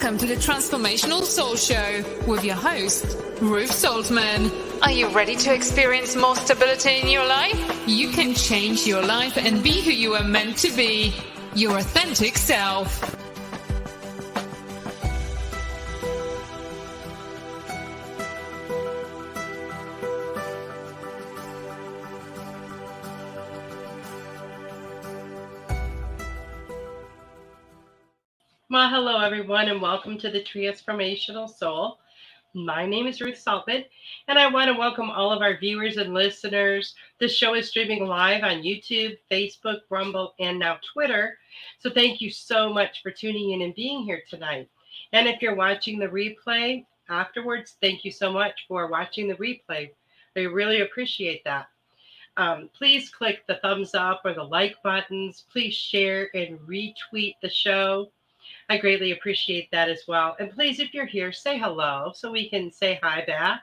Welcome to the Transformational Soul Show with your host, Ruth Soltman. Are you ready to experience more stability in your life? You can change your life and be who you are meant to be, your authentic self. Well, hello, everyone, and welcome to the Transformational Soul. My name is Ruth Soltman, and I want to welcome all of our viewers and listeners. This show is streaming live on YouTube, Facebook, Rumble, and now Twitter. So, thank you so much for tuning in and being here tonight. And if you're watching the replay afterwards, thank you so much for watching the replay. I really appreciate that. Um, please click the thumbs up or the like buttons. Please share and retweet the show. I greatly appreciate that as well. And please, if you're here, say hello so we can say hi back.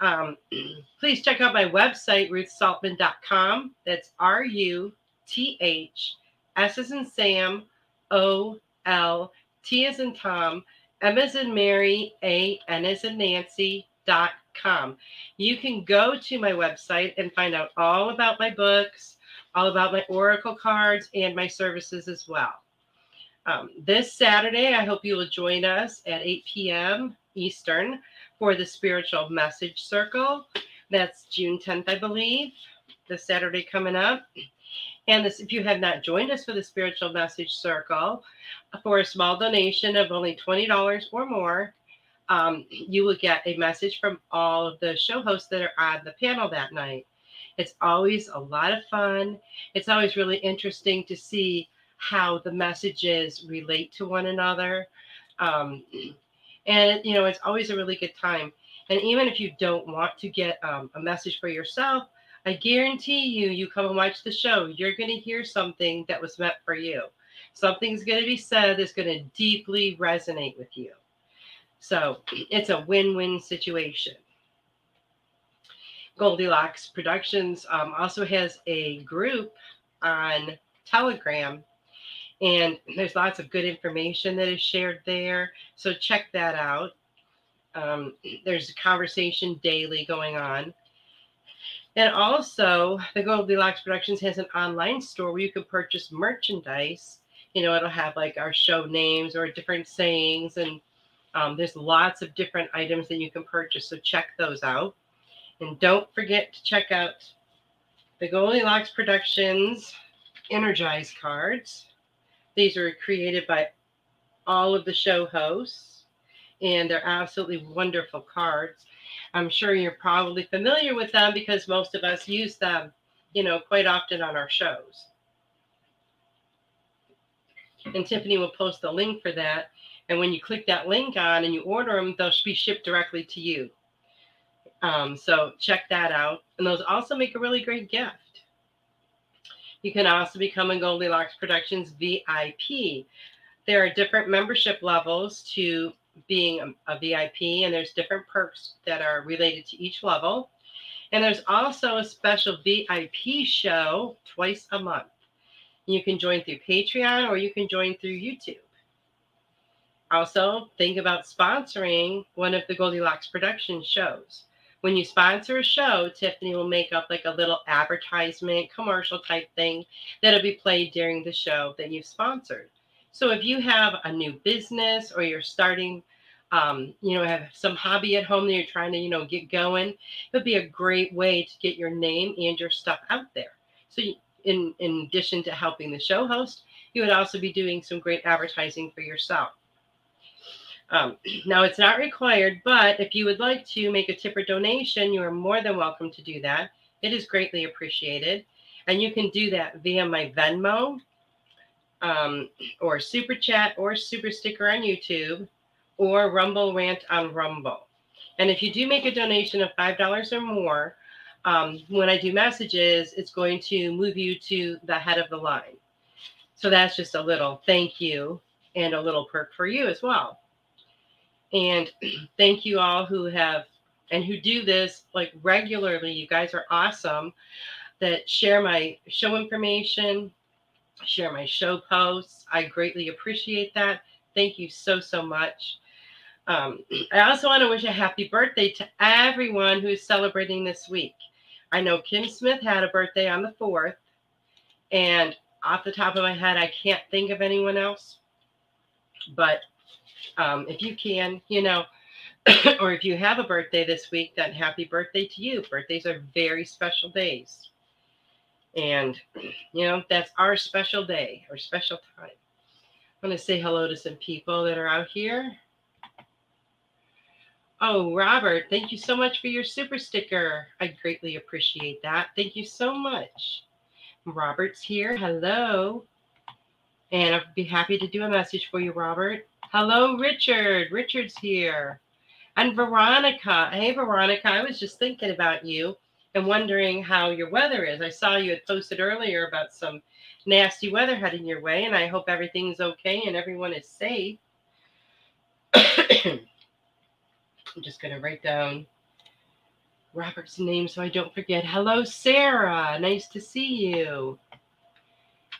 Um, please check out my website, ruthsoltman.com. That's R U T H S as in Sam, O L T as in Tom, M as in Mary, A N as in Nancy dot com. You can go to my website and find out all about my books, all about my oracle cards, and my services as well. Um, this Saturday, I hope you will join us at 8 p.m. Eastern for the Spiritual Message Circle. That's June 10th, I believe, this Saturday coming up. And this, if you have not joined us for the Spiritual Message Circle, for a small donation of only $20 or more, um, you will get a message from all of the show hosts that are on the panel that night. It's always a lot of fun. It's always really interesting to see how the messages relate to one another. Um, and, you know, it's always a really good time. And even if you don't want to get um, a message for yourself, I guarantee you, you come and watch the show, you're going to hear something that was meant for you. Something's going to be said that's going to deeply resonate with you. So it's a win win situation. Goldylocks Productions um, also has a group on Telegram and there's lots of good information that is shared there. So check that out. Um, there's a conversation daily going on. And also, the Goldylocks Productions has an online store where you can purchase merchandise. You know, it'll have like our show names or different sayings, and um, there's lots of different items that you can purchase. So check those out. And don't forget to check out the Goldylocks Productions Energize cards. These are created by all of the show hosts, and they're absolutely wonderful cards. I'm sure you're probably familiar with them because most of us use them, you know, quite often on our shows. And Tiffany will post the link for that. And when you click that link on and you order them, they'll be shipped directly to you. Um, so check that out. And those also make a really great gift. You can also become a Goldylocks Productions VIP. There are different membership levels to being a, VIP, and there's different perks that are related to each level. And there's also a special VIP show twice a month. You can join through Patreon or you can join through YouTube. Also, think about sponsoring one of the Goldylocks production shows when you sponsor a show, Tiffany will make up like a little advertisement, commercial type thing that'll be played during the show that you've sponsored. So if you have a new business or you're starting, um, you know, have some hobby at home that you're trying to, you know, get going, it would be a great way to get your name and your stuff out there. So you, in, in addition to helping the show host, you would also be doing some great advertising for yourself. Um, now, it's not required, but if you would like to make a tip or donation, you are more than welcome to do that. It is greatly appreciated. And you can do that via my Venmo um, or Super Chat or Super Sticker on YouTube or Rumble Rant on Rumble. And if you do make a donation of $5 or more, um, when I do messages, it's going to move you to the head of the line. So that's just a little thank you and a little perk for you as well. And thank you all who have and who do this like regularly. You guys are awesome that share my show information, share my show posts. I greatly appreciate that. Thank you so, so much. Um, I also want to wish a happy birthday to everyone who is celebrating this week. I know Kim Smith had a birthday on the 4th, and off the top of my head, I can't think of anyone else. But um, if you can, you know, or if you have a birthday this week, then happy birthday to you. Birthdays are very special days. And, you know, that's our special day, our special time. I'm going to say hello to some people that are out here. Oh, Robert, thank you so much for your super sticker. I greatly appreciate that. Thank you so much. Robert's here. Hello. And I'd be happy to do a message for you, Robert. Hello, Richard. Richard's here. And Veronica. Hey, Veronica, I was just thinking about you and wondering how your weather is. I saw you had posted earlier about some nasty weather heading your way, and I hope everything's okay and everyone is safe. I'm just going to write down Robert's name so I don't forget. Hello, Sarah. Nice to see you.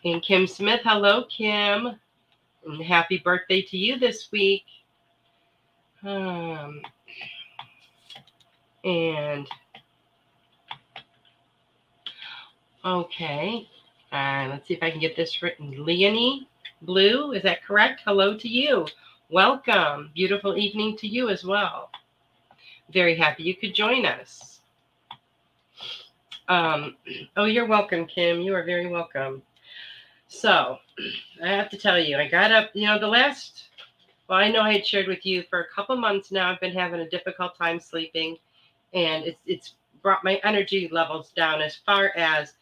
And Kim Smith. Hello, Kim. And happy birthday to you this week. Um, and okay. Uh, let's see if I can get this written. Leonie Blue, is that correct? Hello to you. Welcome. Beautiful evening to you as well. Very happy you could join us. Um, oh, you're welcome, Kim. You are very welcome. So, I have to tell you, I got up, you know, the last, well, I know I had shared with you for a couple months now, I've been having a difficult time sleeping, and it's, it's brought my energy levels down as far as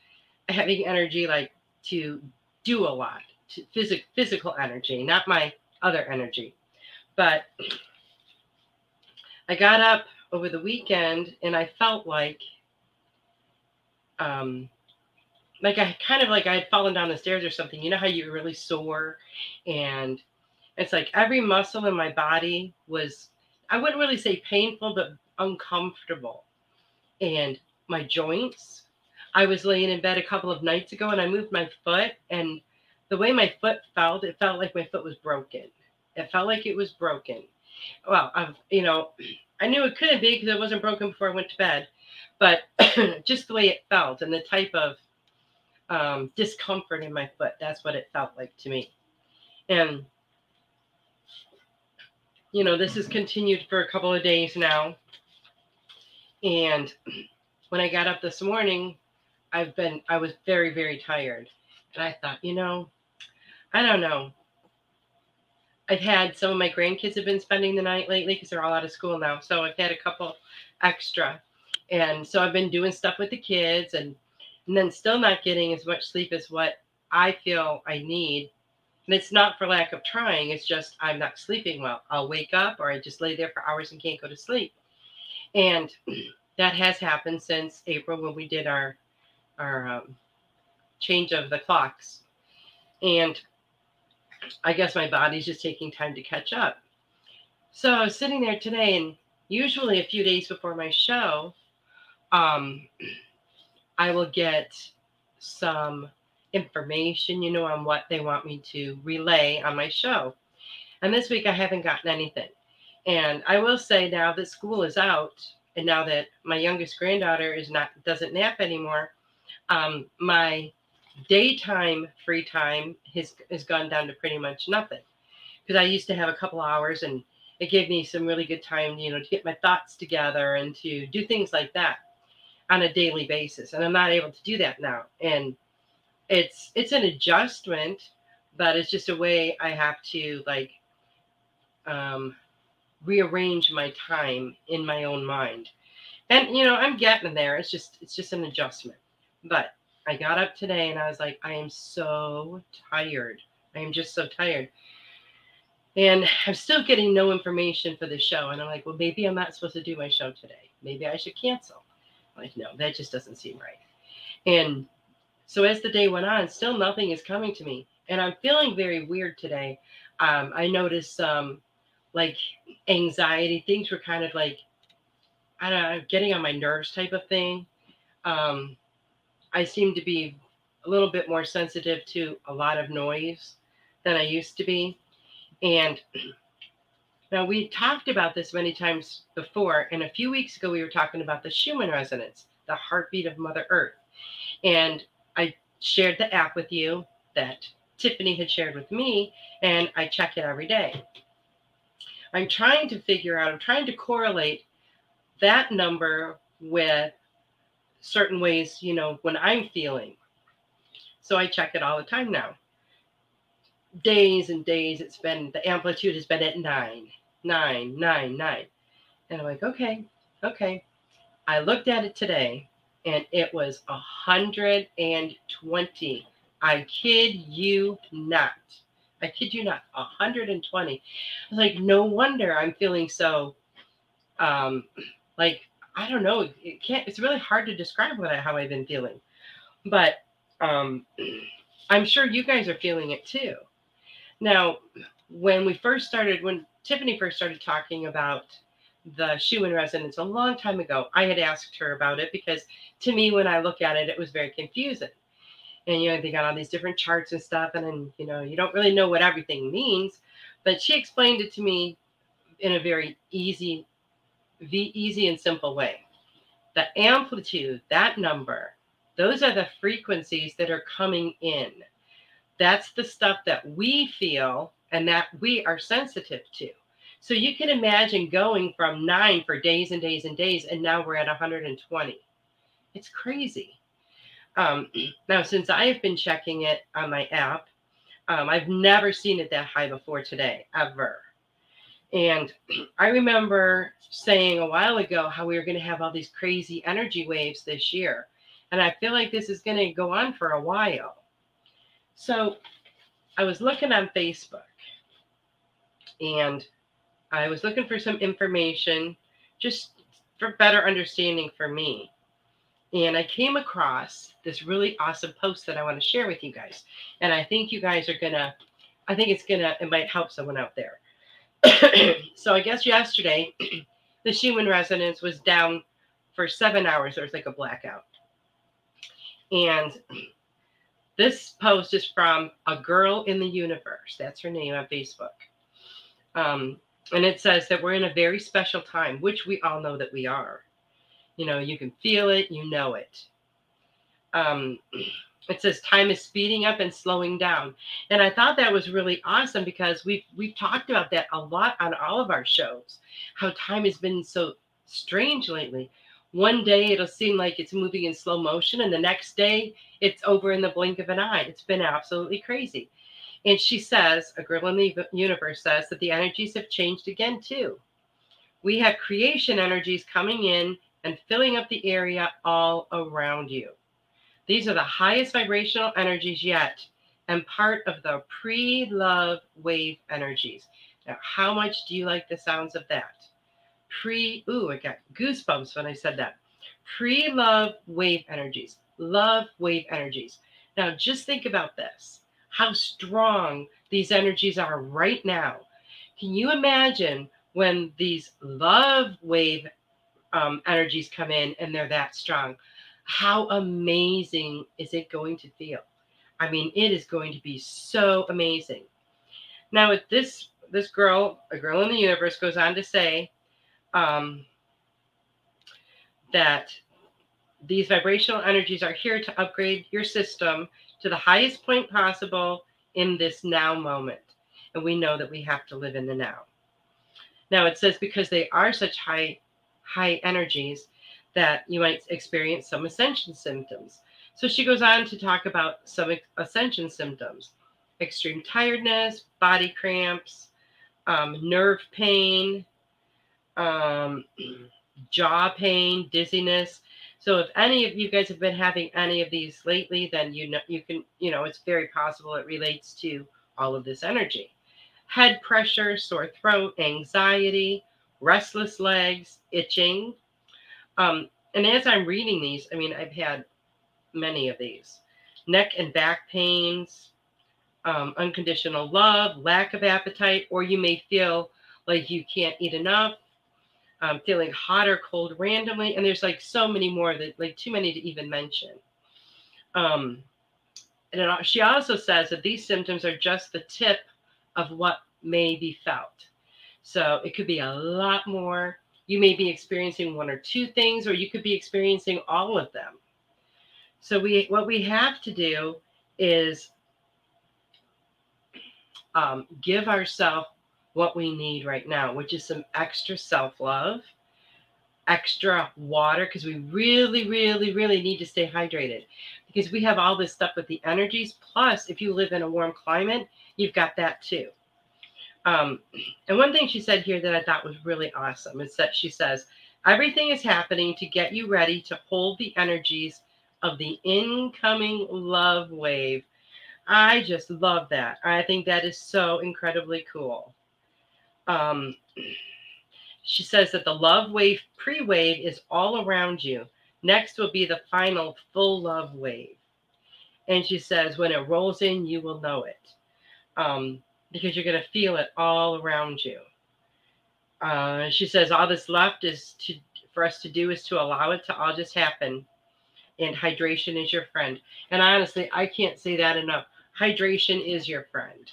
having energy like to do a lot, to physic, physical energy, not my other energy. But I got up over the weekend and I felt like um like I kind of like I had fallen down the stairs or something. You know how you're really sore and it's like every muscle in my body was I wouldn't really say painful but uncomfortable. And my joints. I was laying in bed a couple of nights ago and I moved my foot and the way my foot felt, it felt like my foot was broken. It felt like it was broken. Well, I've you know, I knew it couldn't be because it wasn't broken before I went to bed, but just the way it felt and the type of um, discomfort in my foot, that's what it felt like to me. And, you know, this has continued for a couple of days now. And when I got up this morning, I've been, I was very, very tired. And I thought, you know, I don't know. I've had some of my grandkids have been spending the night lately because they're all out of school now. So I've had a couple extra. And so I've been doing stuff with the kids and, and then still not getting as much sleep as what I feel I need. And it's not for lack of trying, it's just I'm not sleeping well. I'll wake up or I just lay there for hours and can't go to sleep. And that has happened since April when we did our our um, change of the clocks. And I guess my body's just taking time to catch up. So I was sitting there today, and usually a few days before my show, um, I will get some information, you know, on what they want me to relay on my show. And this week I haven't gotten anything. And I will say now that school is out, and now that my youngest granddaughter is not doesn't nap anymore, um, my daytime free time has has gone down to pretty much nothing because I used to have a couple hours and it gave me some really good time, you know, to get my thoughts together and to do things like that on a daily basis. And I'm not able to do that now. And it's it's an adjustment, but it's just a way I have to like um, rearrange my time in my own mind. And you know, I'm getting there. It's just it's just an adjustment. But I got up today and I was like, I am so tired. I am just so tired. And I'm still getting no information for the show. And I'm like, well, maybe I'm not supposed to do my show today. Maybe I should cancel. Like, no, that just doesn't seem right. And so as the day went on, still nothing is coming to me. And I'm feeling very weird today. Um, I noticed um, like anxiety, things were kind of like, I don't know, getting on my nerves type of thing. Um, I seem to be a little bit more sensitive to a lot of noise than I used to be. And now we talked about this many times before. And a few weeks ago, we were talking about the Schumann resonance, the heartbeat of Mother Earth. And I shared the app with you that Tiffany had shared with me, and I check it every day. I'm trying to figure out, I'm trying to correlate that number with certain ways, you know, when I'm feeling. So I check it all the time now. Days and days, it's been the amplitude has been at nine, nine, nine, nine. And I'm like, okay, okay. I looked at it today and it was 120. I kid you not. I kid you not, 120. I was like, no wonder I'm feeling so um like I don't know. It can't. It's really hard to describe what I, how I've been feeling, but um, I'm sure you guys are feeling it too. Now, when we first started, when Tiffany first started talking about the Schumann resonance a long time ago, I had asked her about it because to me, when I look at it, it was very confusing. And you know, they got all these different charts and stuff, and then you know, you don't really know what everything means. But she explained it to me in a very easy the easy and simple way. The amplitude, that number, those are the frequencies that are coming in. That's the stuff that we feel and that we are sensitive to. So you can imagine going from nine for days and days and days, and now we're at 120. It's crazy. Um, now, since I have been checking it on my app, um, I've never seen it that high before today, ever. And I remember saying a while ago how we were going to have all these crazy energy waves this year. And I feel like this is going to go on for a while. So I was looking on Facebook and I was looking for some information just for better understanding for me. And I came across this really awesome post that I want to share with you guys. And I think you guys are going to, I think it's going to, it might help someone out there. so I guess yesterday the Schumann resonance was down for seven hours. There was like a blackout. And this post is from a girl in the universe. That's her name on Facebook. Um, and it says that we're in a very special time, which we all know that we are. You know, you can feel it, you know it. Um, it says time is speeding up and slowing down and i thought that was really awesome because we've we've talked about that a lot on all of our shows how time has been so strange lately one day it'll seem like it's moving in slow motion and the next day it's over in the blink of an eye it's been absolutely crazy and she says a girl in the universe says that the energies have changed again too we have creation energies coming in and filling up the area all around you these are the highest vibrational energies yet and part of the pre love wave energies. Now, how much do you like the sounds of that? Pre, ooh, I got goosebumps when I said that. Pre love wave energies, love wave energies. Now, just think about this how strong these energies are right now. Can you imagine when these love wave um, energies come in and they're that strong? how amazing is it going to feel? I mean, it is going to be so amazing. Now, with this this girl, a girl in the universe, goes on to say um, that these vibrational energies are here to upgrade your system to the highest point possible in this now moment. And we know that we have to live in the now. Now it says because they are such high high energies, that you might experience some ascension symptoms. So she goes on to talk about some ascension symptoms extreme tiredness, body cramps, um, nerve pain, um, jaw pain, dizziness. So if any of you guys have been having any of these lately, then you know you can, you know, it's very possible it relates to all of this energy. Head pressure, sore throat, anxiety, restless legs, itching. Um, and as I'm reading these, I mean, I've had many of these neck and back pains, um, unconditional love, lack of appetite, or you may feel like you can't eat enough, um, feeling hot or cold randomly. And there's like so many more that, like, too many to even mention. Um, and it, she also says that these symptoms are just the tip of what may be felt. So it could be a lot more. You may be experiencing one or two things, or you could be experiencing all of them. So we what we have to do is um, give ourselves what we need right now, which is some extra self love, extra water, because we really, really, really need to stay hydrated because we have all this stuff with the energies. Plus, if you live in a warm climate, you've got that too. Um, and one thing she said here that I thought was really awesome is that she says, Everything is happening to get you ready to hold the energies of the incoming love wave. I just love that. I think that is so incredibly cool. Um, she says that the love wave pre wave is all around you. Next will be the final full love wave. And she says, when it rolls in, you will know it um, because you're going to feel it all around you. Uh, she says, all that's left is to for us to do is to allow it to all just happen and hydration is your friend. And honestly, I can't say that enough. Hydration is your friend.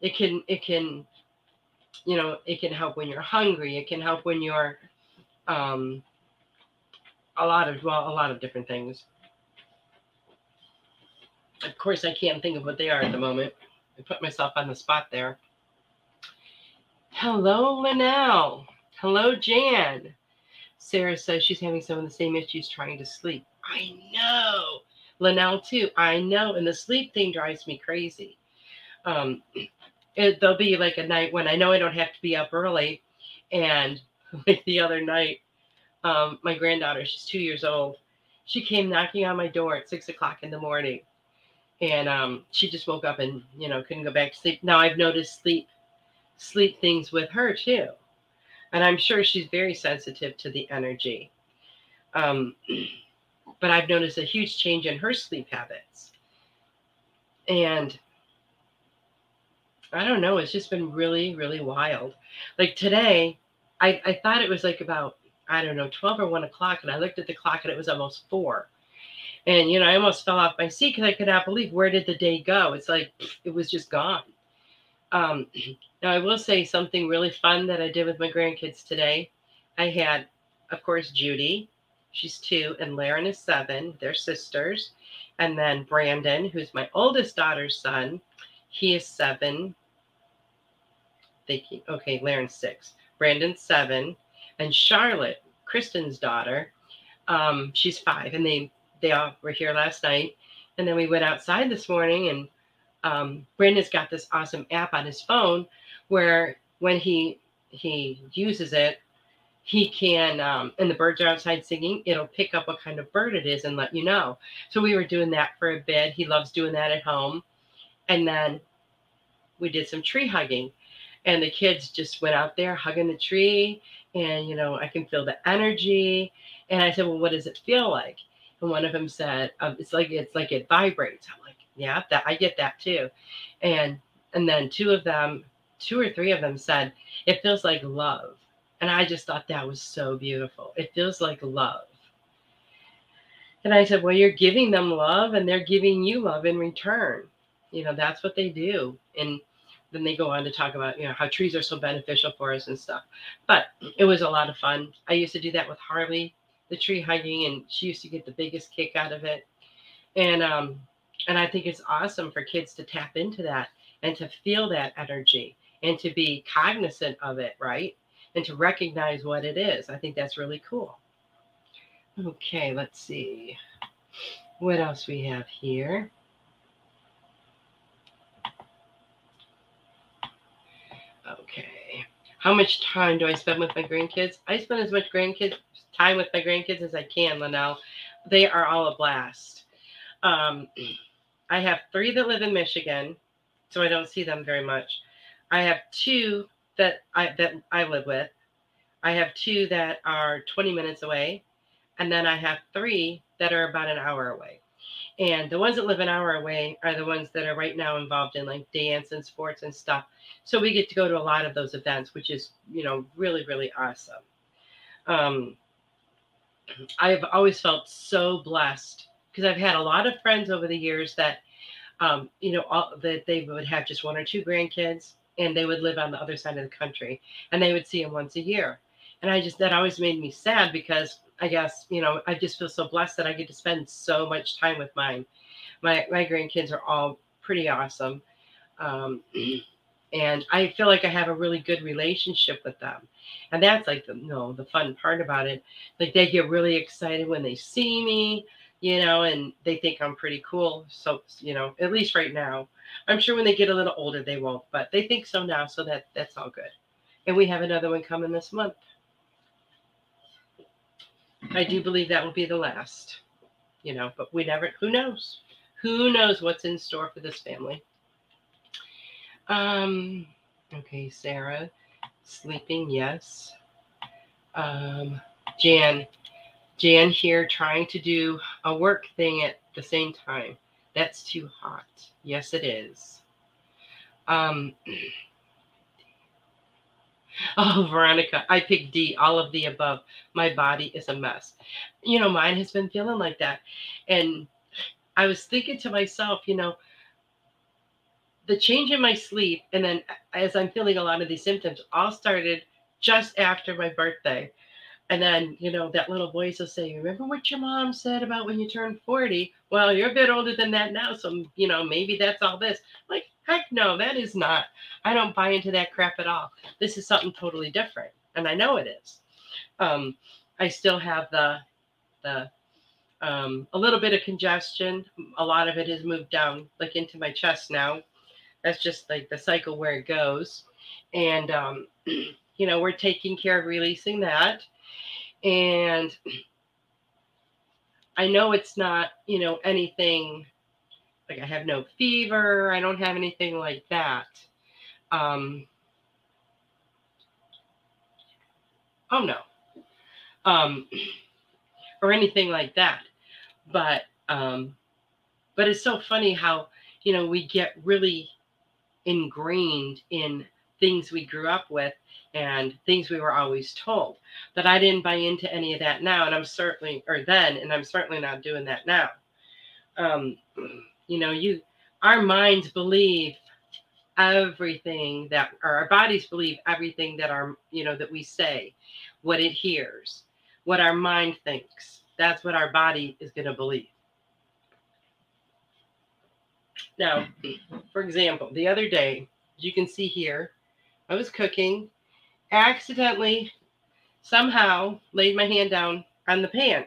It can it can you know, it can help when you're hungry, it can help when you're um a lot of well, a lot of different things. Of course, I can't think of what they are at the moment. I put myself on the spot there. Hello, Linnell. Hello, Jan. Sarah says she's having some of the same issues trying to sleep. I know. Linnell, too. I know. And the sleep thing drives me crazy. Um, it, there'll be like a night when I know I don't have to be up early. And like the other night, um, my granddaughter, she's two years old, she came knocking on my door at six o'clock in the morning. And um, she just woke up and, you know, couldn't go back to sleep. Now I've noticed sleep sleep things with her too and I'm sure she's very sensitive to the energy. Um, but I've noticed a huge change in her sleep habits. And I don't know, it's just been really, really wild. Like today, I, I thought it was like about, I don't know, 12 or 1 o'clock, and I looked at the clock and it was almost 4. And, you know, I almost fell off my seat because I could not believe where did the day go? It's like it was just gone. Um, now, I will say something really fun that I did with my grandkids today. I had, of course, Judy, she's two, and Laren is seven. They're sisters. And then Brandon, who's my oldest daughter's son, he is seven. Keep, okay, Laren's six. Brandon's seven. And Charlotte, Kristen's daughter, um, she's five. And they they all were here last night. And then we went outside this morning and um, Brandon's got this awesome app on his phone where when he he uses it, he can um, and the birds are outside singing. It'll pick up what kind of bird it is and let you know. So we were doing that for a bit. He loves doing that at home, and then we did some tree hugging, and the kids just went out there hugging the tree, and you know I can feel the energy. And I said, well, what does it feel like? And one of them said, um, it's like it's like it vibrates. I'm like yeah, that I get that too. And and then two of them, two or three of them said, it feels like love. And I just thought that was so beautiful. It feels like love. And I said, Well, you're giving them love and they're giving you love in return. You know, that's what they do. And then they go on to talk about, you know, how trees are so beneficial for us and stuff. But it was a lot of fun. I used to do that with Harley, the tree hugging, and she used to get the biggest kick out of it. And um, and I think it's awesome for kids to tap into that and to feel that energy and to be cognizant of it, right? And to recognize what it is. I think that's really cool. Okay, let's see. what else we have here? Okay. How much time do I spend with my grandkids? I spend as much grandkids time with my grandkids as I can, Linnell. They are all a blast. Um, I have three that live in Michigan, so I don't see them very much. I have two that I that I live with. I have two that are 20 minutes away, and then I have three that are about an hour away. And the ones that live an hour away are the ones that are right now involved in like dance and sports and stuff. So we get to go to a lot of those events, which is, you know, really, really awesome. Um, I've always felt so blessed because I've had a lot of friends over the years that, um, you know, all, that they would have just one or two grandkids and they would live on the other side of the country and they would see them once a year. And I just, that always made me sad because I guess, you know, I just feel so blessed that I get to spend so much time with mine. My, my grandkids are all pretty awesome. Um, and I feel like I have a really good relationship with them. And that's like the, you know, the fun part about it. Like they get really excited when they see me, you know, and they think I'm pretty cool. So, you know, at least right now. I'm sure when they get a little older they won't, but they think so now, so that that's all good. And we have another one coming this month. I do believe that will be the last, you know, but we never, who knows? Who knows what's in store for this family? Um, okay, Sarah, sleeping, yes. Um, Jan, Jan here trying to do a work thing at the same time. That's too hot. Yes, it is. Um, Oh, Veronica, I picked D, all of the above. My body is a mess. You know, mine has been feeling like that. And I was thinking to myself, you know, the change in my sleep, and then as I'm feeling a lot of these symptoms, all started just after my birthday. And then, you know, that little voice will say, Remember what your mom said about when you turned 40? Well, you're a bit older than that now. So, you know, maybe that's all this. Like, heck no, that is not. I don't buy into that crap at all. This is something totally different. And I know it is. Um, I still have the, the, um, a little bit of congestion. A lot of it has moved down, like into my chest now. That's just like the cycle where it goes. And, um, you know, we're taking care of releasing that and I know it's not, you know, anything like I have no fever, I don't have anything like that. Um, oh no. Um, or anything like that. But um, but it's so funny how, you know, we get really ingrained in things we grew up with and things we were always told. But I didn't buy into any of that now, and I'm certainly, or then, and I'm certainly not doing that now. Um, you know, you, our minds believe everything that, or our bodies believe everything that our, you know, that we say, what it hears, what our mind thinks. That's what our body is going to believe. Now, for example, the other day, you can see here, I was cooking accidentally somehow laid my hand down on the pan.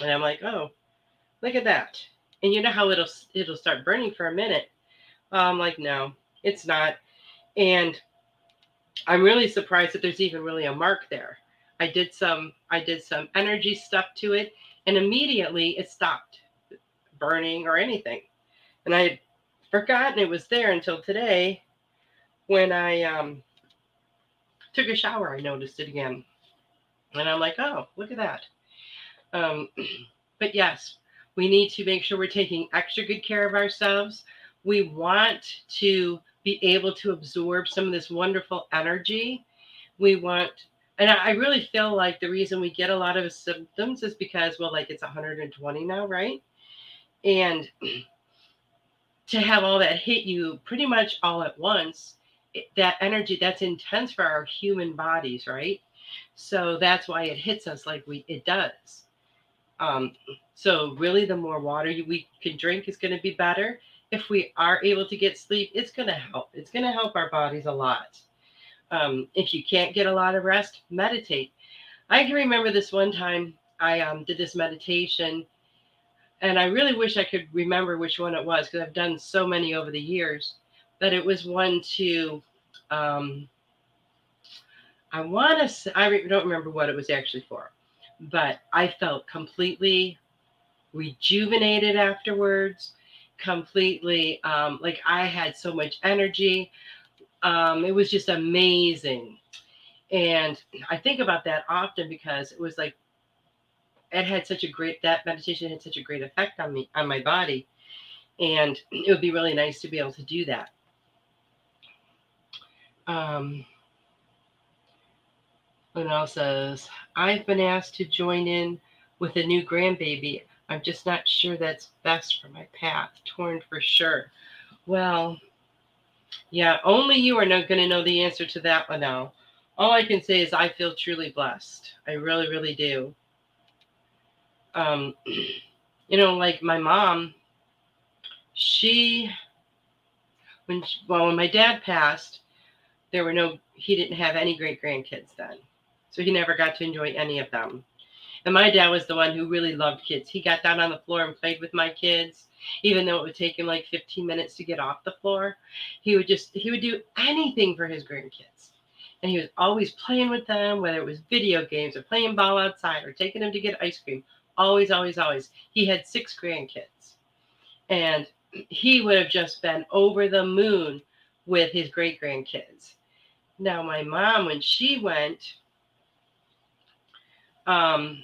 And I'm like, oh, look at that. And you know how it'll it'll start burning for a minute. I'm like, no, it's not. And I'm really surprised that there's even really a mark there. I did some I did some energy stuff to it and immediately it stopped burning or anything. And I had forgotten it was there until today when I um took a shower, I noticed it again. And I'm like, oh, look at that. Um, but yes, we need to make sure we're taking extra good care of ourselves. We want to be able to absorb some of this wonderful energy. We want, and I really feel like the reason we get a lot of symptoms is because, well, like it's 120 now, right? And to have all that hit you pretty much all at once that energy that's intense for our human bodies, right? So that's why it hits us like we it does. Um, so really, the more water we can drink is going to be better. If we are able to get sleep, it's going to help. It's going to help our bodies a lot. Um, if you can't get a lot of rest, meditate. I can remember this one time I um, did this meditation and I really wish I could remember which one it was because I've done so many over the years. But it was one to, um, I want to, I don't remember what it was actually for, but I felt completely rejuvenated afterwards. Completely, um, like I had so much energy. Um, it was just amazing. And I think about that often because it was like it had such a great that meditation had such a great effect on me on my body and it would be really nice to be able to do that um Linnell says i've been asked to join in with a new grandbaby. I'm just not sure that's best for my path. Torn for sure. Well yeah only you are not going to know the answer to that one now all i can say is i feel truly blessed. I really really do. Um, you know, like my mom, she, when, she, well, when my dad passed, there were no, he didn't have any great grandkids then. So he never got to enjoy any of them. And my dad was the one who really loved kids. He got down on the floor and played with my kids, even though it would take him like 15 minutes to get off the floor. He would just, he would do anything for his grandkids. And he was always playing with them, whether it was video games or playing ball outside or taking them to get ice cream always, always, always. He had six grandkids. And he would have just been over the moon with his great grandkids. Now, my mom, when she went, um,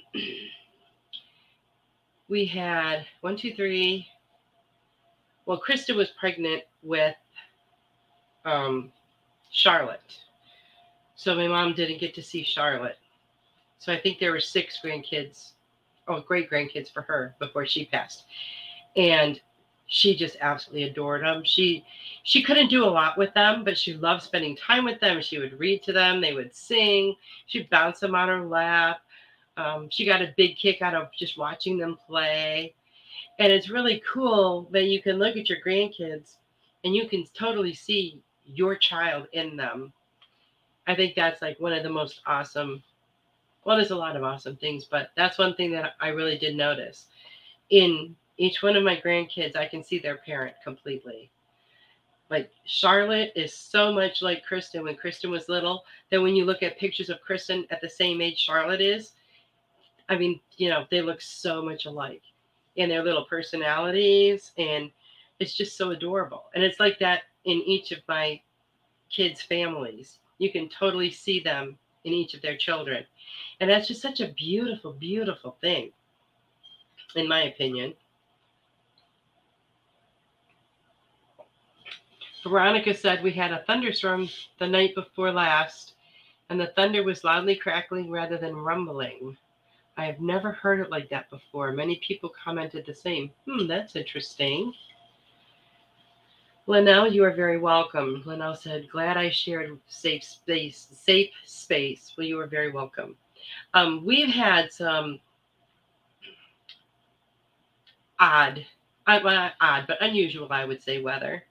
we had one, two, three. Well, Krista was pregnant with um, Charlotte. So my mom didn't get to see Charlotte. So I think there were six grandkids oh great grandkids for her before she passed and she just absolutely adored them she she couldn't do a lot with them but she loved spending time with them she would read to them they would sing she'd bounce them on her lap um, she got a big kick out of just watching them play and it's really cool that you can look at your grandkids and you can totally see your child in them i think that's like one of the most awesome well, there's a lot of awesome things, but that's one thing that I really did notice. In each one of my grandkids, I can see their parent completely. Like Charlotte is so much like Kristen when Kristen was little that when you look at pictures of Kristen at the same age Charlotte is, I mean, you know, they look so much alike in their little personalities and it's just so adorable. And it's like that in each of my kids' families. You can totally see them in each of their children. And that's just such a beautiful, beautiful thing, in my opinion. Veronica said we had a thunderstorm the night before last, and the thunder was loudly crackling rather than rumbling. I have never heard it like that before. Many people commented the same. Hmm, that's interesting. Linnell, you are very welcome. Linnell said, glad I shared safe space, safe space. Well, you are very welcome. Um, we've had some odd, uh, odd, but unusual, I would say, weather.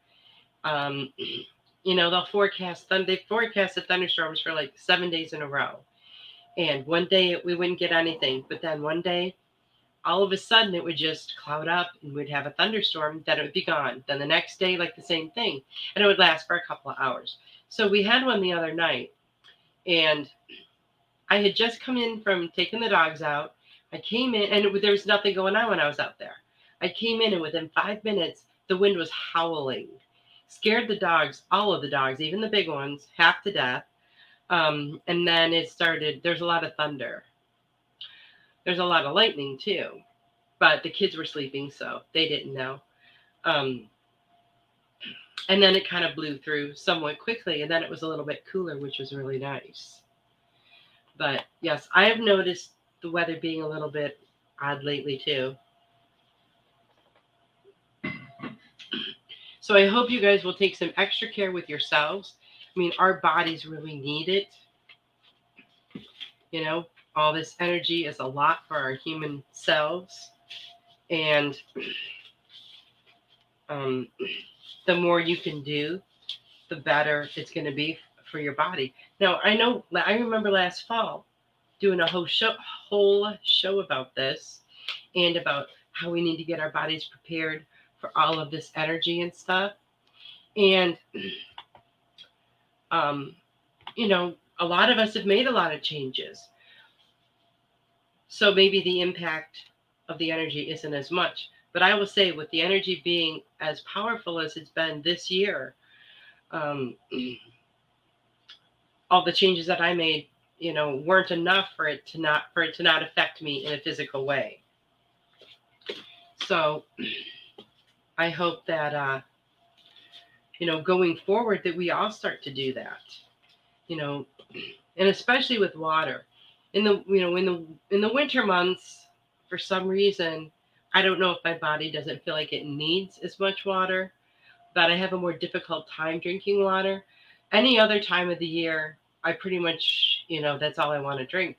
Um, you know, they'll forecast, they forecasted thunderstorms for like seven days in a row. And one day we wouldn't get anything, but then one day all of a sudden it would just cloud up and we'd have a thunderstorm, then it would be gone. Then the next day, like the same thing. And it would last for a couple of hours. So we had one the other night, and I had just come in from taking the dogs out. I came in, and it, there was nothing going on when I was out there. I came in, and within five minutes, the wind was howling, scared the dogs, all of the dogs, even the big ones, half to death. Um, and then it started, there's a lot of thunder there's a lot of lightning too, but the kids were sleeping, so they didn't know. Um, and then it kind of blew through somewhat quickly, and then it was a little bit cooler, which was really nice. But yes, I have noticed the weather being a little bit odd lately too. So I hope you guys will take some extra care with yourselves. I mean, our bodies really need it. You know, all this energy is a lot for our human selves. And um, the more you can do, the better it's going to be for your body. Now, I know, I remember last fall doing a whole show, whole show about this and about how we need to get our bodies prepared for all of this energy and stuff. And, um, you know, a lot of us have made a lot of changes. So maybe the impact of the energy isn't as much. But I will say, with the energy being as powerful as it's been this year, um, all the changes that I made, you know, weren't enough for it to not for it to not affect me in a physical way. So I hope that uh, you know, going forward that we all start to do that. You know, and especially with water. In the you know, in the in the winter months, for some reason, I don't know if my body doesn't feel like it needs as much water, but I have a more difficult time drinking water. Any other time of the year, I pretty much, you know, that's all I want to drink.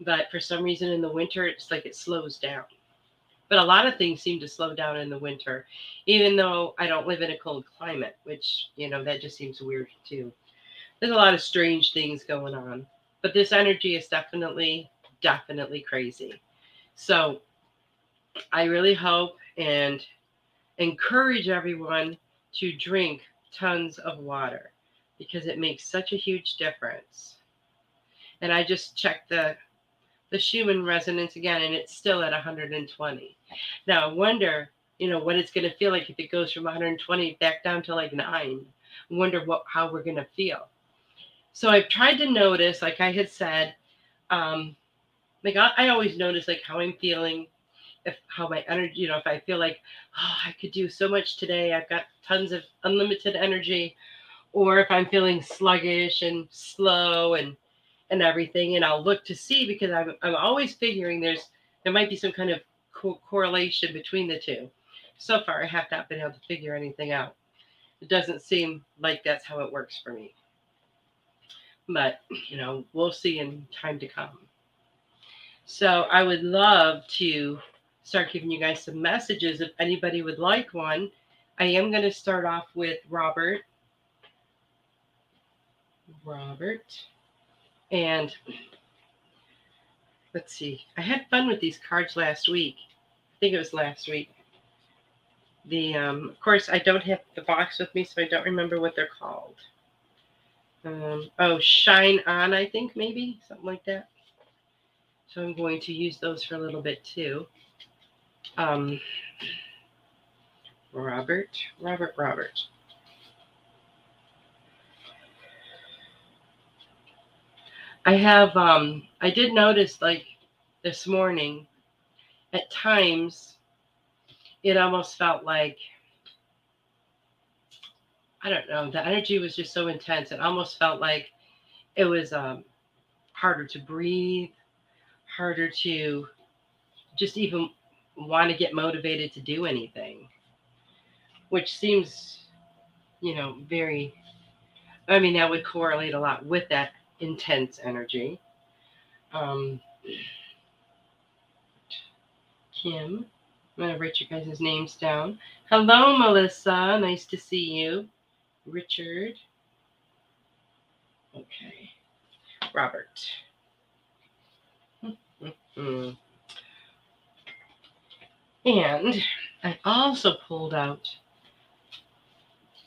But for some reason in the winter, it's like it slows down. But a lot of things seem to slow down in the winter, even though I don't live in a cold climate, which, you know, that just seems weird too. There's a lot of strange things going on. But this energy is definitely, definitely crazy. So I really hope and encourage everyone to drink tons of water because it makes such a huge difference. And I just checked the the Schumann resonance again, and it's still at 120. Now I wonder, you know, what it's going to feel like if it goes from 120 back down to like nine. I wonder what how we're going to feel. So I've tried to notice, like I had said, um, like I, I always notice like how I'm feeling, if how my energy, you know, if I feel like oh, I could do so much today, I've got tons of unlimited energy, or if I'm feeling sluggish and slow and and everything, and I'll look to see because I'm I'm always figuring there's there might be some kind of co- correlation between the two. So far, I have not been able to figure anything out. It doesn't seem like that's how it works for me. But you know, we'll see in time to come. So I would love to start giving you guys some messages if anybody would like one. I am going to start off with Robert. Robert. And let's see. I had fun with these cards last week. I think it was last week. The um, of course I don't have the box with me, so I don't remember what they're called. Um, oh, shine on, I think maybe something like that. So I'm going to use those for a little bit too. Um, Robert, Robert, Robert. I have, um, I did notice like this morning at times it almost felt like, I don't know, the energy was just so intense. It almost felt like it was um, harder to breathe, harder to just even want to get motivated to do anything, which seems, you know, very, I mean, that would correlate a lot with that intense energy. Um, Kim, I'm going to write you guys' names down. Hello, Melissa. Nice to see you. Richard. Okay. Robert. Mm-hmm. And I also pulled out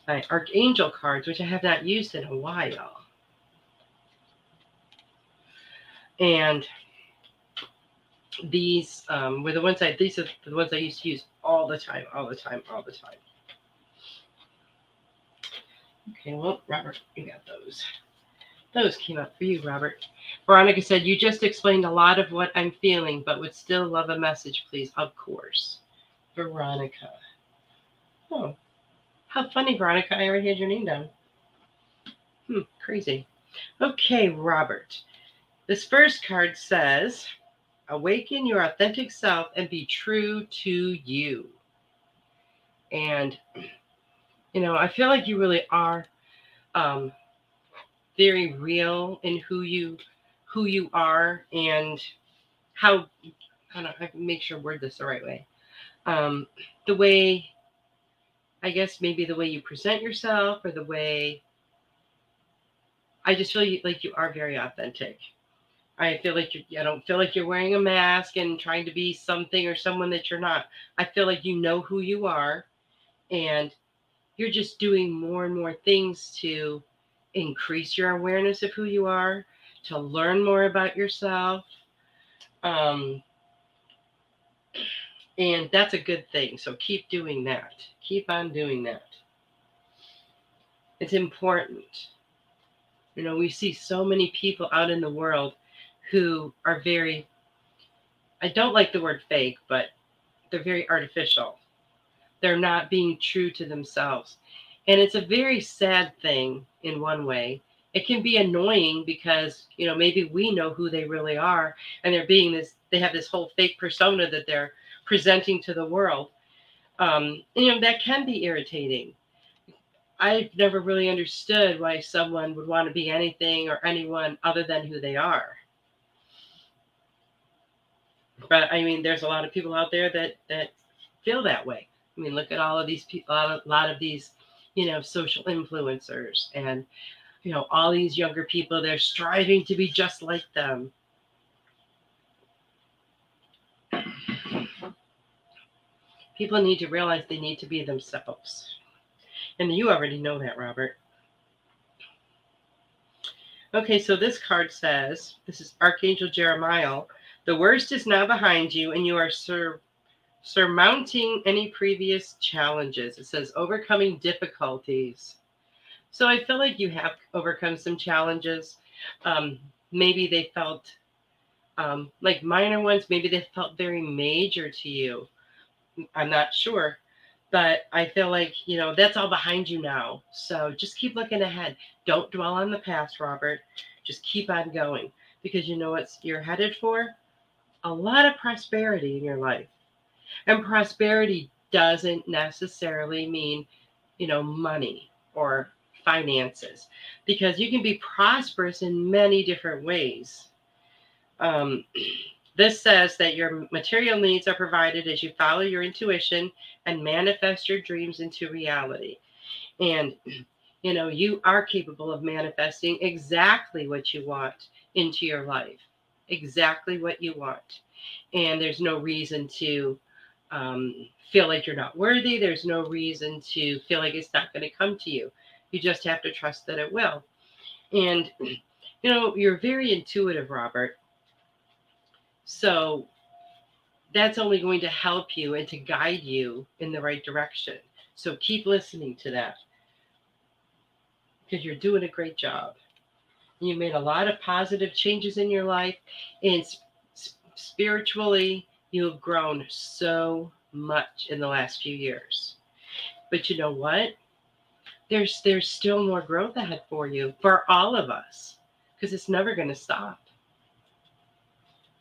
my Archangel cards, which I have not used in a while. And these um, were the ones I, these are the ones I used to use all the time, all the time, all the time. Okay, well, Robert, you got those. Those came up for you, Robert. Veronica said, You just explained a lot of what I'm feeling, but would still love a message, please. Of course. Veronica. Oh, how funny, Veronica. I already had your name down. Hmm, crazy. Okay, Robert. This first card says, Awaken your authentic self and be true to you. And, you know, I feel like you really are um, very real in who you who you are and how I don't know, make sure I word this the right way. Um, the way I guess maybe the way you present yourself or the way I just feel like you are very authentic. I feel like you I don't feel like you're wearing a mask and trying to be something or someone that you're not. I feel like you know who you are and you're just doing more and more things to increase your awareness of who you are, to learn more about yourself. Um, and that's a good thing. So keep doing that. Keep on doing that. It's important. You know, we see so many people out in the world who are very, I don't like the word fake, but they're very artificial. They're not being true to themselves. And it's a very sad thing in one way. It can be annoying because, you know, maybe we know who they really are and they're being this, they have this whole fake persona that they're presenting to the world. Um, you know, that can be irritating. I've never really understood why someone would want to be anything or anyone other than who they are. But I mean, there's a lot of people out there that that feel that way. I mean, look at all of these people, a lot of, these, you know, social influencers, and you know, all these younger people. They're striving to be just like them. People need to realize they need to be themselves. And you already know that, Robert. Okay, so this card says this is Archangel Jeremiah. The worst is now behind you, and you are sur- surmounting any previous challenges. It says overcoming difficulties. So I feel like you have overcome some challenges. Um, maybe they felt um, like minor ones, maybe they felt very major to you. I'm not sure but I feel like, you know, that's all behind you now. So just keep looking ahead. Don't dwell on the past, Robert. Just keep on going because you know what you're headed for? A lot of prosperity in your life. And prosperity doesn't necessarily mean, you know, money or finances because you can be prosperous in many different ways. Um, This says that your material needs are provided as you follow your intuition and manifest your dreams into reality. And, you know, you are capable of manifesting exactly what you want into your life, exactly what you want. And there's no reason to um, feel like you're not worthy. There's no reason to feel like it's not going to come to you. You just have to trust that it will. And, you know, you're very intuitive, Robert. So that's only going to help you and to guide you in the right direction. So keep listening to that because you're doing a great job. You made a lot of positive changes in your life, and spiritually, you have grown so much in the last few years. But you know what? There's there's still more growth ahead for you, for all of us, because it's never going to stop.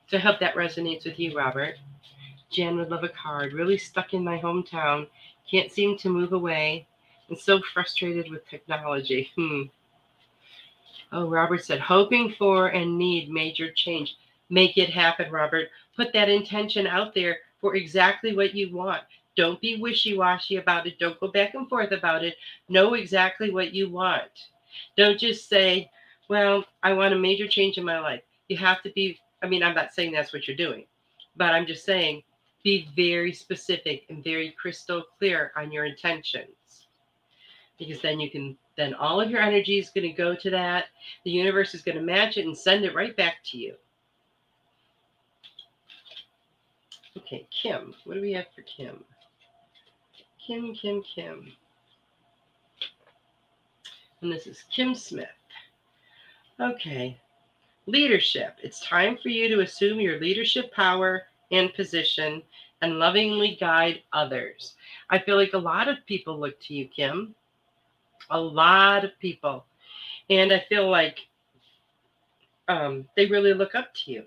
So I hope that resonates with you, Robert. Jan would love a card. Really stuck in my hometown. Can't seem to move away. And so frustrated with technology. Hmm. Oh, Robert said, hoping for and need major change. Make it happen, Robert. Put that intention out there for exactly what you want. Don't be wishy washy about it. Don't go back and forth about it. Know exactly what you want. Don't just say, well, I want a major change in my life. You have to be I mean, I'm not saying that's what you're doing, but I'm just saying be very specific and very crystal clear on your intentions. Because then you can, then all of your energy is going to go to that. The universe is going to match it and send it right back to you. Okay, Kim. What do we have for Kim? Kim, Kim, Kim. And this is Kim Smith. Okay, Leadership. It's time for you to assume your leadership power and position and lovingly guide others. I feel like a lot of people look to you, Kim. A lot of people. And I feel like um, they really look up to you.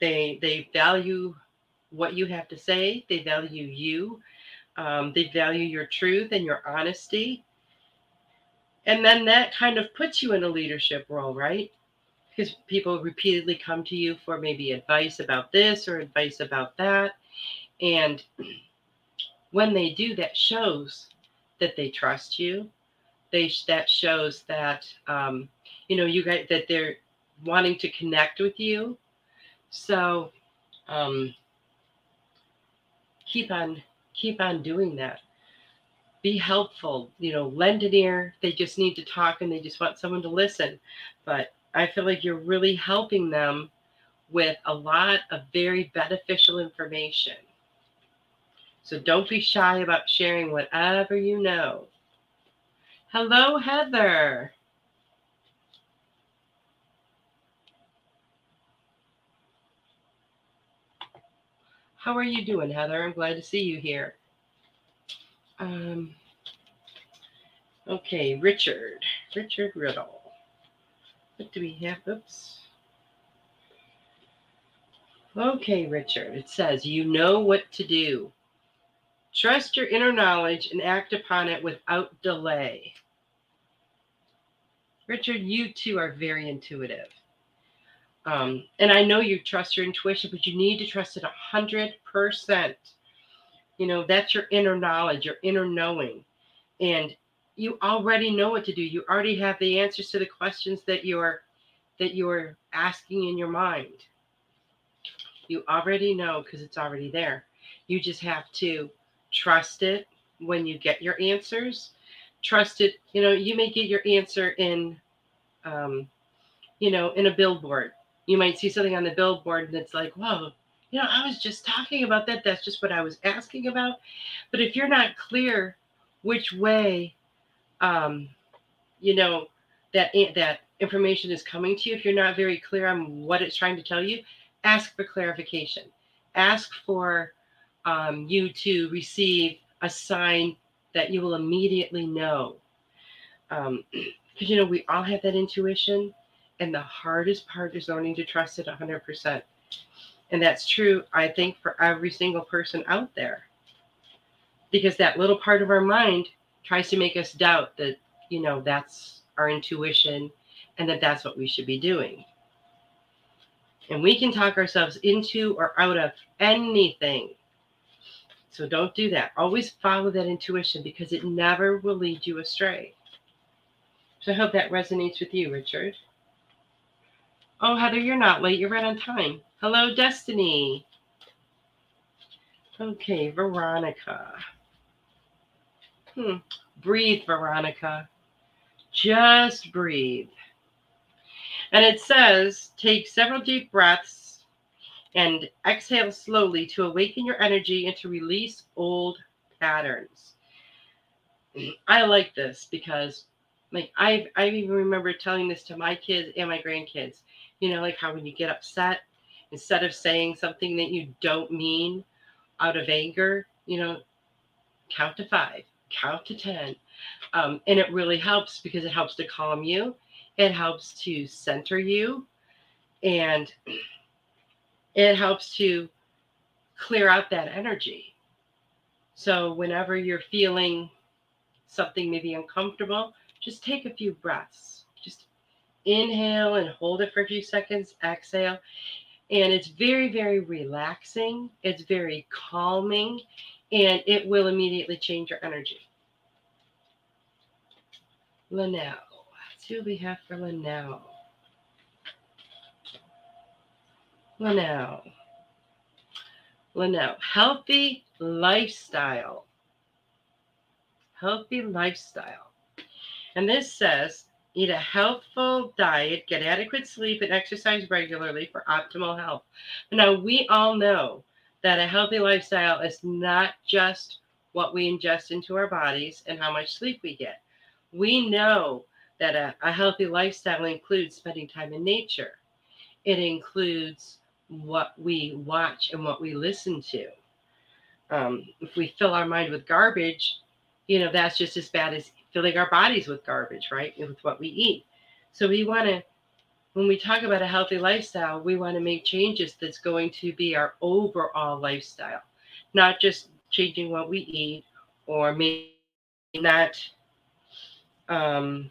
They they value what you have to say. They value you. Um, they value your truth and your honesty. And then that kind of puts you in a leadership role, right? because people repeatedly come to you for maybe advice about this or advice about that. And when they do, that shows that they trust you. They that shows that um, you know you guys that they're wanting to connect with you. So um, keep on keep on doing that. Be helpful, you know, lend an ear. They just need to talk and they just want someone to listen. But I feel like you're really helping them with a lot of very beneficial information. So don't be shy about sharing whatever you know. Hello, Heather. How are you doing, Heather? I'm glad to see you here. Um, okay, Richard. Richard Riddle. What do we have? Oops. Okay, Richard. It says, you know what to do. Trust your inner knowledge and act upon it without delay. Richard, you too are very intuitive. Um, and I know you trust your intuition, but you need to trust it a hundred percent. You know, that's your inner knowledge, your inner knowing. And you already know what to do. You already have the answers to the questions that you're that you're asking in your mind. You already know because it's already there. You just have to trust it when you get your answers. Trust it. You know, you may get your answer in, um, you know, in a billboard you might see something on the billboard and it's like, whoa, you know, I was just talking about that. That's just what I was asking about. But if you're not clear which way, um, you know, that that information is coming to you, if you're not very clear on what it's trying to tell you, ask for clarification. Ask for um, you to receive a sign that you will immediately know. Because, um, you know, we all have that intuition and the hardest part is learning to trust it 100%. And that's true, I think, for every single person out there. Because that little part of our mind tries to make us doubt that, you know, that's our intuition and that that's what we should be doing. And we can talk ourselves into or out of anything. So don't do that. Always follow that intuition because it never will lead you astray. So I hope that resonates with you, Richard. Oh, Heather, you're not late. You're right on time. Hello, Destiny. Okay, Veronica. Hmm. Breathe, Veronica. Just breathe. And it says take several deep breaths and exhale slowly to awaken your energy and to release old patterns. I like this because like I I even remember telling this to my kids and my grandkids you know, like how when you get upset, instead of saying something that you don't mean out of anger, you know, count to five, count to 10. Um, and it really helps because it helps to calm you, it helps to center you, and it helps to clear out that energy. So, whenever you're feeling something maybe uncomfortable, just take a few breaths Just inhale and hold it for a few seconds, exhale. And it's very, very relaxing. It's very calming, and it will immediately change your energy. Linnell. What we have for Linnell. Linnell. Linnell. Healthy lifestyle. Healthy lifestyle. And this says Eat a healthful diet, get adequate sleep, and exercise regularly for optimal health. Now, we all know that a healthy lifestyle is not just what we ingest into our bodies and how much sleep we get. We know that a, a healthy lifestyle includes spending time in nature, it includes what we watch and what we listen to. Um, if we fill our mind with garbage, you know, that's just as bad as filling our bodies with garbage, right? With what we eat. So we want to, when we talk about a healthy lifestyle, we want to make changes that's going to be our overall lifestyle, not just changing what we eat or maybe not um,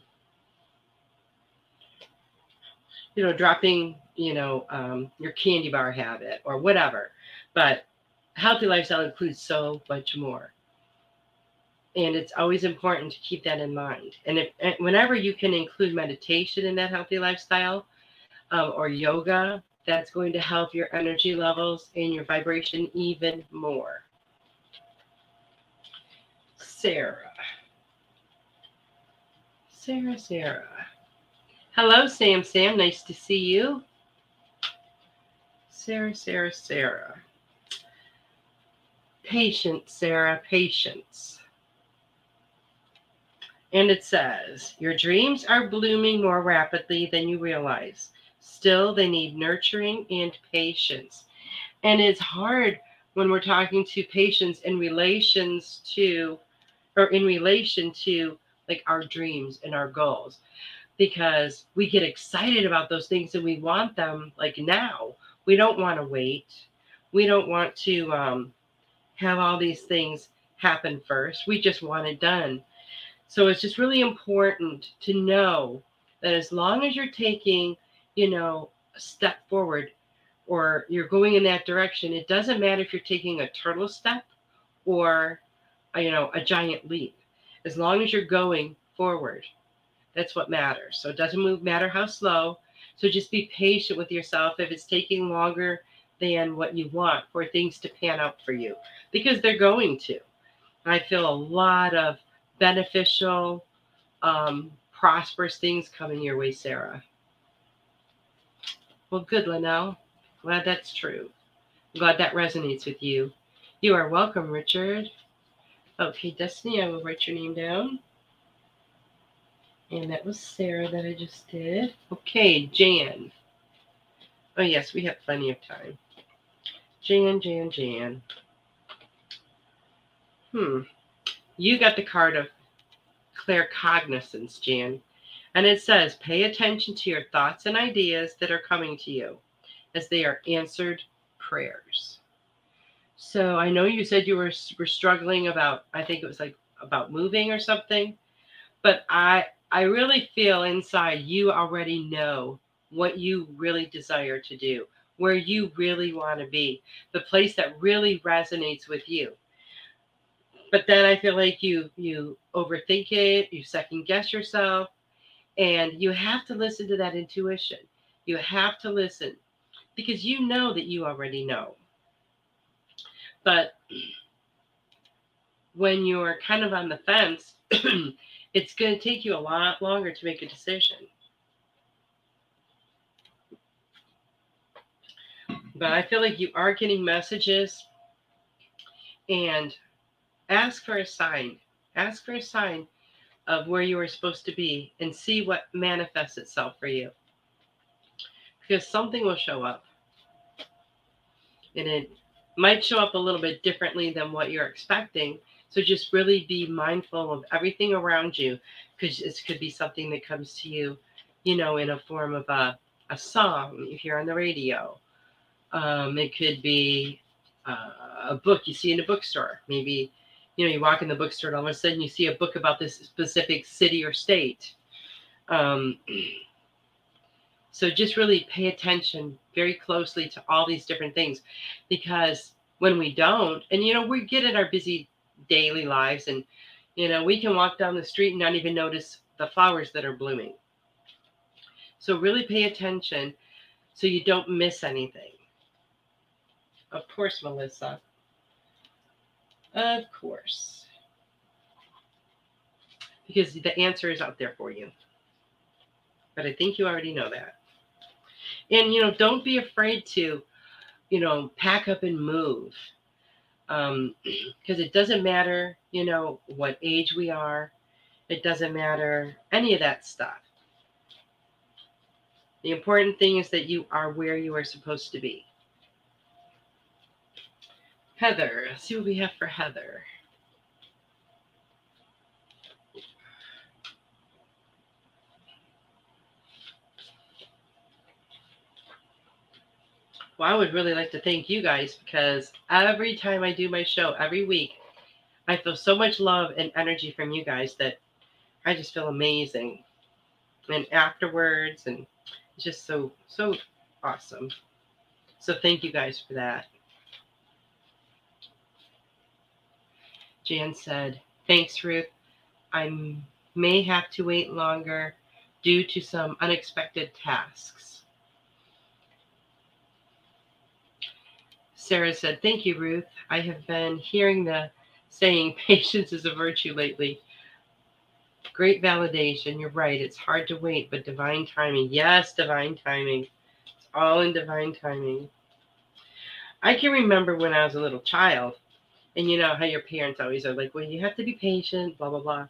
you know, dropping, you know, um, your candy bar habit or whatever. But healthy lifestyle includes so much more and it's always important to keep that in mind and if whenever you can include meditation in that healthy lifestyle um, or yoga, that's going to help your energy levels and your vibration even more. Sarah. Sarah, Sarah. Hello, Sam, Sam. Nice to see you. Sarah, Sarah, Sarah. Patience, Sarah, patience. And it says, Your dreams are blooming more rapidly than you realize. Still, they need nurturing and patience. And it's hard when we're talking to patience in relations to, or in relation to like our dreams and our goals, because we get excited about those things and we want them like now. We don't want to wait. We don't want to um, have all these things happen first. We just want it done. So it's just really important to know that as long as you're taking, you know, a step forward or you're going in that direction, it doesn't matter if you're taking a turtle step or, you know, a giant leap. As long as you're going forward, that's what matters. So it doesn't move, matter how slow. So just be patient with yourself if it's taking longer than what you want for things to pan out for you because they're going to. I feel a lot of beneficial, um, prosperous things coming your way, Sarah. Well, good, Linnell. Glad that's true. I'm glad that resonates with you. You are welcome, Richard. Okay, Destiny, I will write your name down. And that was Sarah that I just did. Okay, Jan. Oh, yes, we have plenty of time. Jan, Jan, Jan. Hmm. You got the card of claircognizance, Jan. And it says, pay attention to your thoughts and ideas that are coming to you as they are answered prayers. So I know you said you were, were struggling about, I think it was like about moving or something, but I, I really feel inside you already know what you really desire to do, where you really want to be, the place that really resonates with you but then I feel like you you overthink it, you second guess yourself, and you have to listen to that intuition. You have to listen because you know that you already know. But when you're kind of on the fence, it's going to take you a lot longer to make a decision. But I feel like you are getting messages and ask for a sign. Ask for a sign of where you are supposed to be and see what manifests itself for you. Because something will show up. And it might show up a little bit differently than what you're expecting. So just really be mindful of everything around you because this could be something that comes to you, you know, in a form of a, a song if you're on the radio. Um, it could be uh, a book you see in a bookstore. Maybe you know, you walk in the bookstore and all of a sudden you see a book about this specific city or state. Um, so just really pay attention very closely to all these different things because when we don't, and you know, we get in our busy daily lives and you know, we can walk down the street and not even notice the flowers that are blooming. So really pay attention so you don't miss anything. Of course, Melissa. Of course. Because the answer is out there for you. But I think you already know that. And, you know, don't be afraid to, you know, pack up and move. Um, because it doesn't matter, you know, what age we are. It doesn't matter any of that stuff. The important thing is that you are where you are supposed to be. Heather. See what we have for Heather. Well, I would really like to thank you guys because every time I do my show, every week, I feel so much love and energy from you guys that I just feel amazing. And afterwards, and it's just so, so awesome. So thank you guys for that. Jan said, Thanks, Ruth. I may have to wait longer due to some unexpected tasks. Sarah said, Thank you, Ruth. I have been hearing the saying patience is a virtue lately. Great validation. You're right. It's hard to wait, but divine timing. Yes, divine timing. It's all in divine timing. I can remember when I was a little child, and you know how your parents always are like, well, you have to be patient, blah, blah, blah.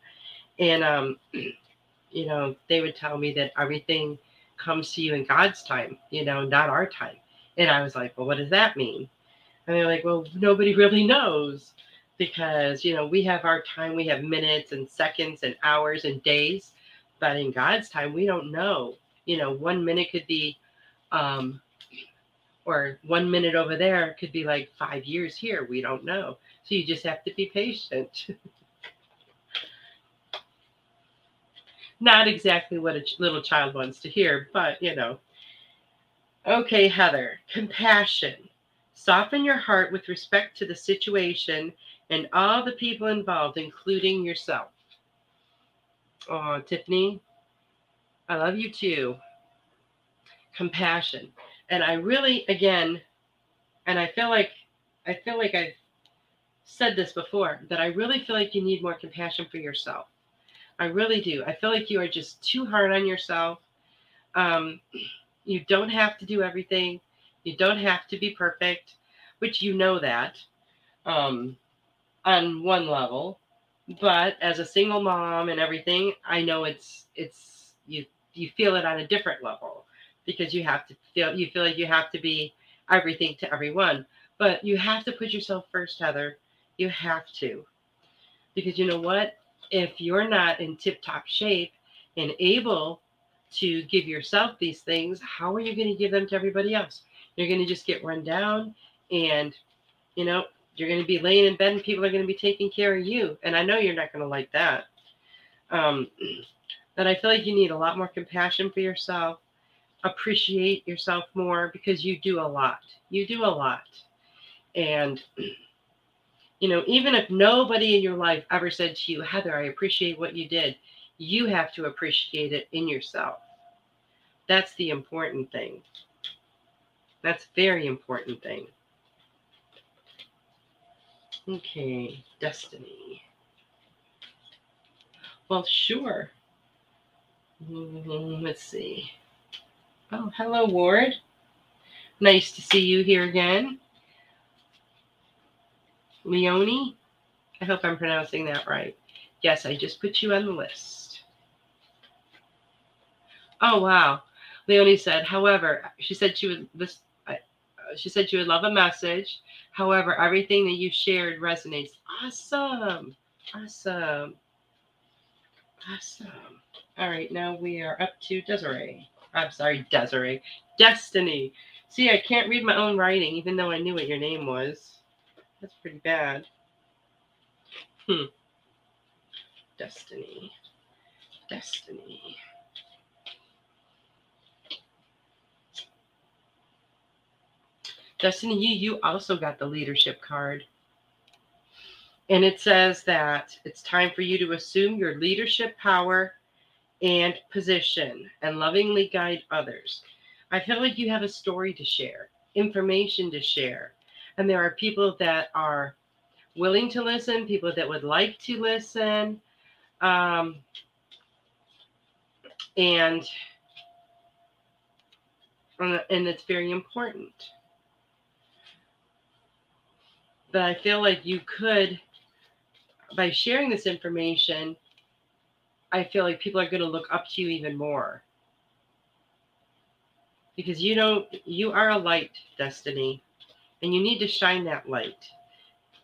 And, um, you know, they would tell me that everything comes to you in God's time, you know, not our time. And I was like, well, what does that mean? And they're like, well, nobody really knows because, you know, we have our time, we have minutes and seconds and hours and days. But in God's time, we don't know. You know, one minute could be, um, or one minute over there could be like five years here. We don't know. So you just have to be patient. Not exactly what a little child wants to hear, but you know. Okay, Heather, compassion. Soften your heart with respect to the situation and all the people involved, including yourself. Oh, Tiffany, I love you too. Compassion. And I really, again, and I feel like I feel like I've said this before, that I really feel like you need more compassion for yourself. I really do. I feel like you are just too hard on yourself. Um, you don't have to do everything. You don't have to be perfect, which you know that um, on one level. But as a single mom and everything, I know it's it's you you feel it on a different level because you have to feel you feel like you have to be everything to everyone. But you have to put yourself first, Heather. You have to. Because you know what? If you're not in tip top shape and able to give yourself these things, how are you going to give them to everybody else? You're going to just get run down and, you know, you're going to be laying in bed and people are going to be taking care of you. And I know you're not going to like that. Um, but I feel like you need a lot more compassion for yourself, appreciate yourself more because you do a lot. You do a lot. And, you know, even if nobody in your life ever said to you, Heather, I appreciate what you did, you have to appreciate it in yourself. That's the important thing. That's very important thing. Okay, destiny. Well, sure. Mm, let's see. Oh, hello, Ward. Nice to see you here again. Leonie, I hope I'm pronouncing that right. Yes, I just put you on the list. Oh, wow. Leonie said, however, she said she would this she said she would love a message. However, everything that you shared resonates. Awesome. Awesome. Awesome. All right, now we are up to Desiree. I'm sorry, Desiree. Destiny. See, I can't read my own writing, even though I knew what your name was. That's pretty bad. Hmm. Destiny. Destiny. Destiny, you, you also got the leadership card. And it says that it's time for you to assume your leadership power and position and lovingly guide others. I feel like you have a story to share, information to share. And there are people that are willing to listen, people that would like to listen. Um, and and it's very important but I feel like you could, by sharing this information, I feel like people are going to look up to you even more. Because you don't, you are a light, Destiny, and you need to shine that light.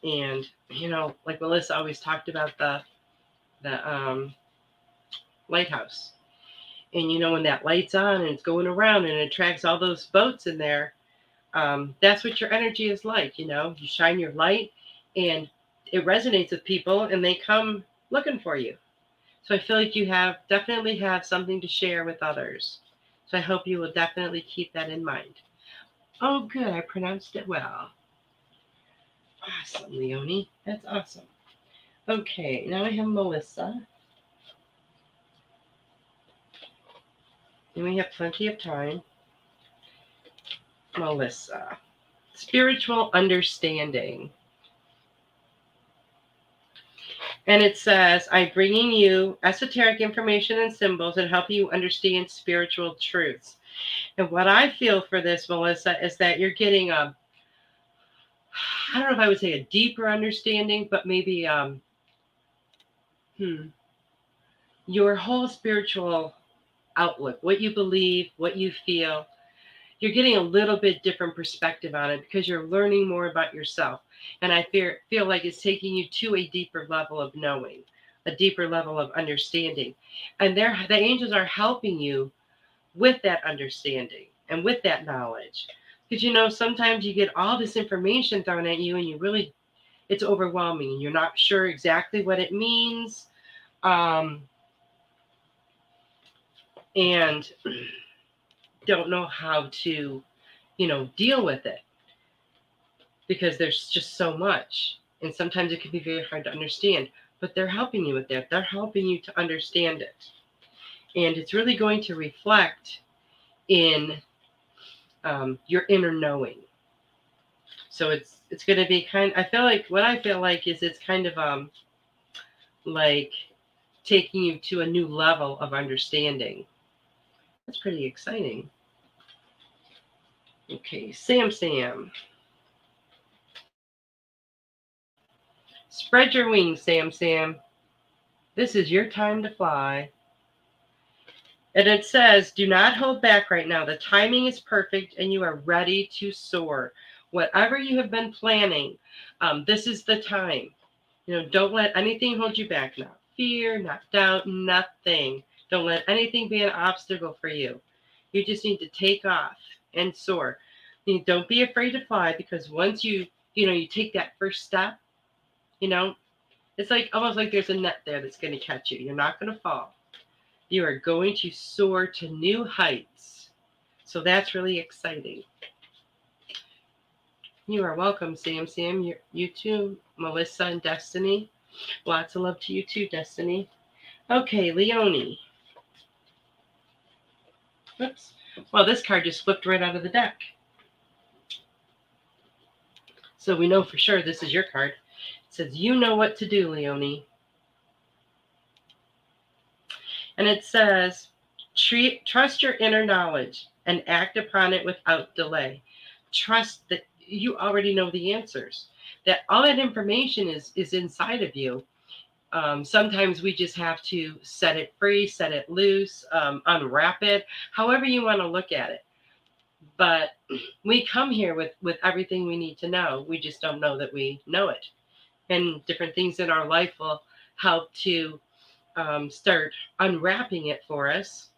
And, you know, like Melissa always talked about the, the um, lighthouse. And, you know, when that light's on and it's going around and it attracts all those boats in there, um, that's what your energy is like. You know, you shine your light and it resonates with people and they come looking for you. So I feel like you have definitely have something to share with others. So I hope you will definitely keep that in mind. Oh, good. I pronounced it well. Awesome, Leonie. That's awesome. Okay, now I have Melissa. And we have plenty of time. Melissa. spiritual understanding. And it says, I'm bringing you esoteric information and symbols and help you understand spiritual truths. And what I feel for this, Melissa, is that you're getting a, I don't know if I would say a deeper understanding, but maybe, um, hmm, your whole spiritual outlook, what you believe, what you feel, you're getting a little bit different perspective on it because you're learning more about yourself. And I feel, feel like it's taking you to a deeper level of knowing, a deeper level of understanding. And they the angels are helping you with that understanding and with that knowledge. Because you know, sometimes you get all this information thrown at you and you really it's overwhelming and you're not sure exactly what it means. Um, and don't know how to, you know, deal with it because there's just so much. And sometimes it can be very hard to understand, but they're helping you with that. They're helping you to understand it. And it's really going to reflect in um, your inner knowing. So it's it's going to be kind. I feel like what I feel like is it's kind of um like taking you to a new level of understanding. That's pretty exciting. Okay, Sam Sam. Spread your wings, Sam Sam. This is your time to fly. And it says, do not hold back right now. The timing is perfect and you are ready to soar. Whatever you have been planning, um, this is the time. You know, don't let anything hold you back now. Fear, not doubt, nothing. Don't let anything be an obstacle for you. You just need to take off and soar. Don't be afraid to fly because once you, you know, you take that first step, you know, it's like almost like there's a net there that's going to catch you. You're not going to fall. You are going to soar to new heights. So that's really exciting. You are welcome, Sam. Sam, you, you too, Melissa and Destiny. Lots of love to you too, Destiny. Okay, Leonie. Oops. Well, this card just flipped right out of the deck. So we know for sure this is your card. It says, You know what to do, Leonie. And it says, Treat, Trust your inner knowledge and act upon it without delay. Trust that you already know the answers, that all that information is, is inside of you. Um, sometimes we just have to set it free, set it loose, um, unwrap it, however you want to look at it. But we come here with with everything we need to know. We just don't know that we know it, and different things in our life will help to um, start unwrapping it for us.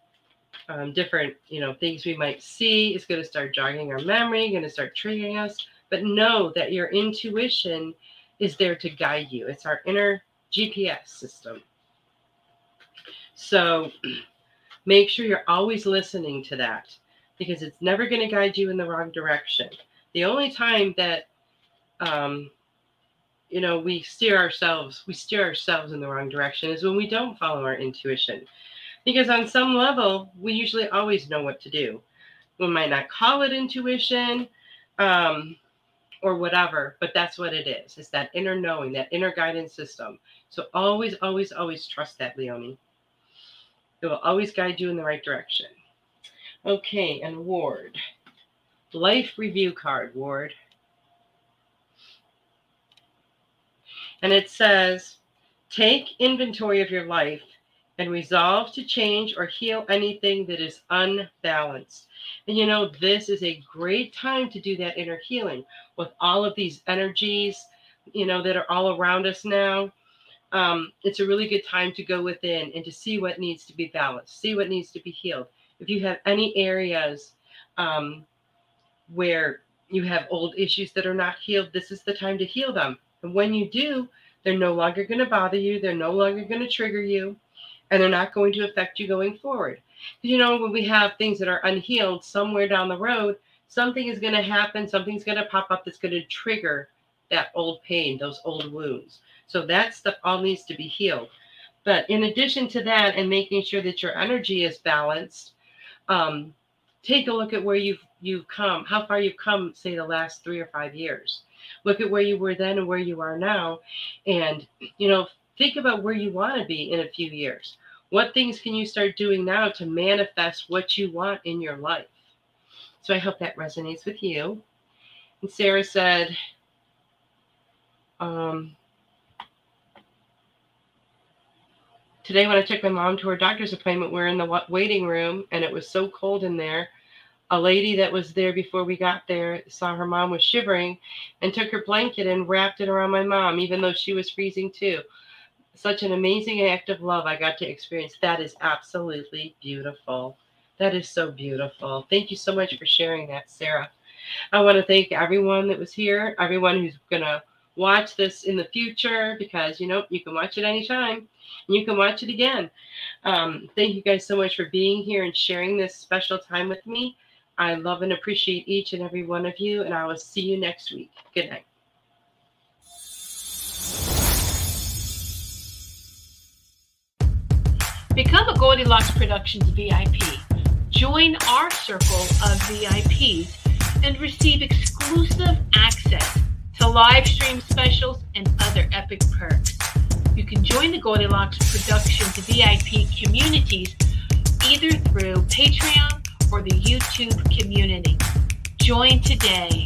Um, different, you know, things we might see is going to start jogging our memory, going to start triggering us. But know that your intuition is there to guide you. It's our inner GPS system. So make sure you're always listening to that because it's never going to guide you in the wrong direction. The only time that, um, you know, we steer ourselves, we steer ourselves in the wrong direction is when we don't follow our intuition. Because on some level, we usually always know what to do. We might not call it intuition, um, or whatever, but that's what it is. It's that inner knowing, that inner guidance system. So always, always, always trust that, Leonie. It will always guide you in the right direction. Okay, and Ward. Life review card, Ward. And it says, take inventory of your life and resolve to change or heal anything that is unbalanced. And you know, this is a great time to do that inner healing with all of these energies, you know, that are all around us now. Um, it's a really good time to go within and to see what needs to be balanced, see what needs to be healed. If you have any areas um, where you have old issues that are not healed, this is the time to heal them. And when you do, they're no longer going to bother you, they're no longer going to trigger you, and they're not going to affect you going forward. You know, when we have things that are unhealed somewhere down the road, something is going to happen, something's going to pop up that's going to trigger that old pain, those old wounds. So that stuff all needs to be healed. But in addition to that, and making sure that your energy is balanced, um, take a look at where you've you've come, how far you've come, say the last three or five years. Look at where you were then and where you are now. And, you know, think about where you want to be in a few years. What things can you start doing now to manifest what you want in your life? So I hope that resonates with you. And Sarah said, um, today when I took my mom to her doctor's appointment, we are in the waiting room and it was so cold in there a lady that was there before we got there saw her mom was shivering and took her blanket and wrapped it around my mom, even though she was freezing too. Such an amazing act of love I got to experience. That is absolutely beautiful. That is so beautiful. Thank you so much for sharing that, Sarah. I want to thank everyone that was here, everyone who's going to watch this in the future because you know you can watch it anytime and you can watch it again. Um, thank you guys so much for being here and sharing this special time with me. I love and appreciate each and every one of you, and I will see you next week. Good night. Become a Goldylocks Productions VIP. Join our circle of VIPs and receive exclusive access to live stream specials and other epic perks. You can join the Goldylocks Productions VIP communities either through Patreon or the YouTube community. Join today.